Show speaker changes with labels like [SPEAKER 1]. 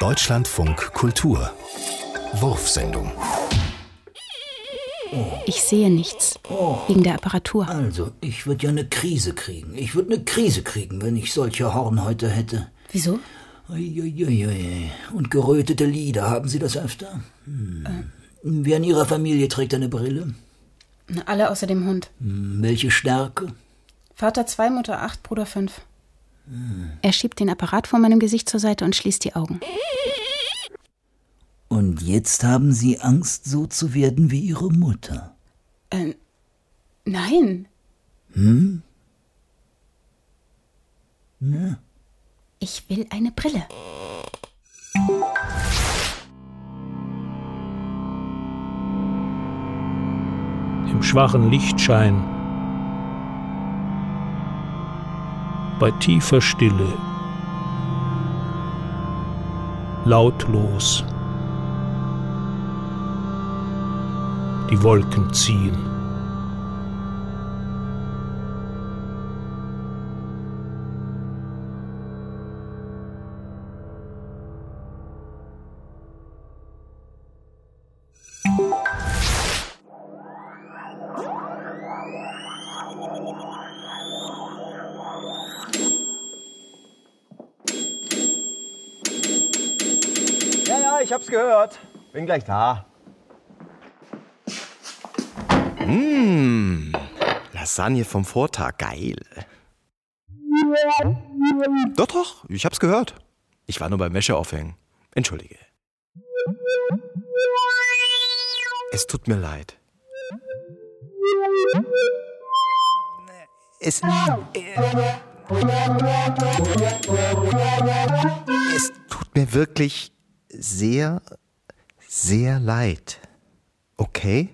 [SPEAKER 1] Deutschlandfunk Kultur Wurfsendung
[SPEAKER 2] Ich sehe nichts. Wegen der Apparatur.
[SPEAKER 3] Also, ich würde ja eine Krise kriegen. Ich würde eine Krise kriegen, wenn ich solche Hornhäute hätte.
[SPEAKER 2] Wieso?
[SPEAKER 3] Uiuiui. Und gerötete Lider, haben Sie das öfter? Hm. Wer in Ihrer Familie trägt eine Brille?
[SPEAKER 2] Alle außer dem Hund.
[SPEAKER 3] Hm, Welche Stärke?
[SPEAKER 2] Vater 2, Mutter 8, Bruder 5. Er schiebt den Apparat vor meinem Gesicht zur Seite und schließt die Augen.
[SPEAKER 3] Und jetzt haben Sie Angst, so zu werden wie Ihre Mutter.
[SPEAKER 2] Ähm, nein.
[SPEAKER 3] Hm? Ja.
[SPEAKER 2] Ich will eine Brille.
[SPEAKER 4] im schwachen Lichtschein, bei tiefer Stille, lautlos, die Wolken ziehen.
[SPEAKER 5] Ja, ja, ich hab's gehört. Bin gleich da.
[SPEAKER 6] Mmh, Lasagne vom Vortag, geil. Doch, doch, ich hab's gehört. Ich war nur beim Wäscheaufhängen. Entschuldige. Es tut mir leid. Es. Äh, es tut mir wirklich sehr, sehr leid. Okay?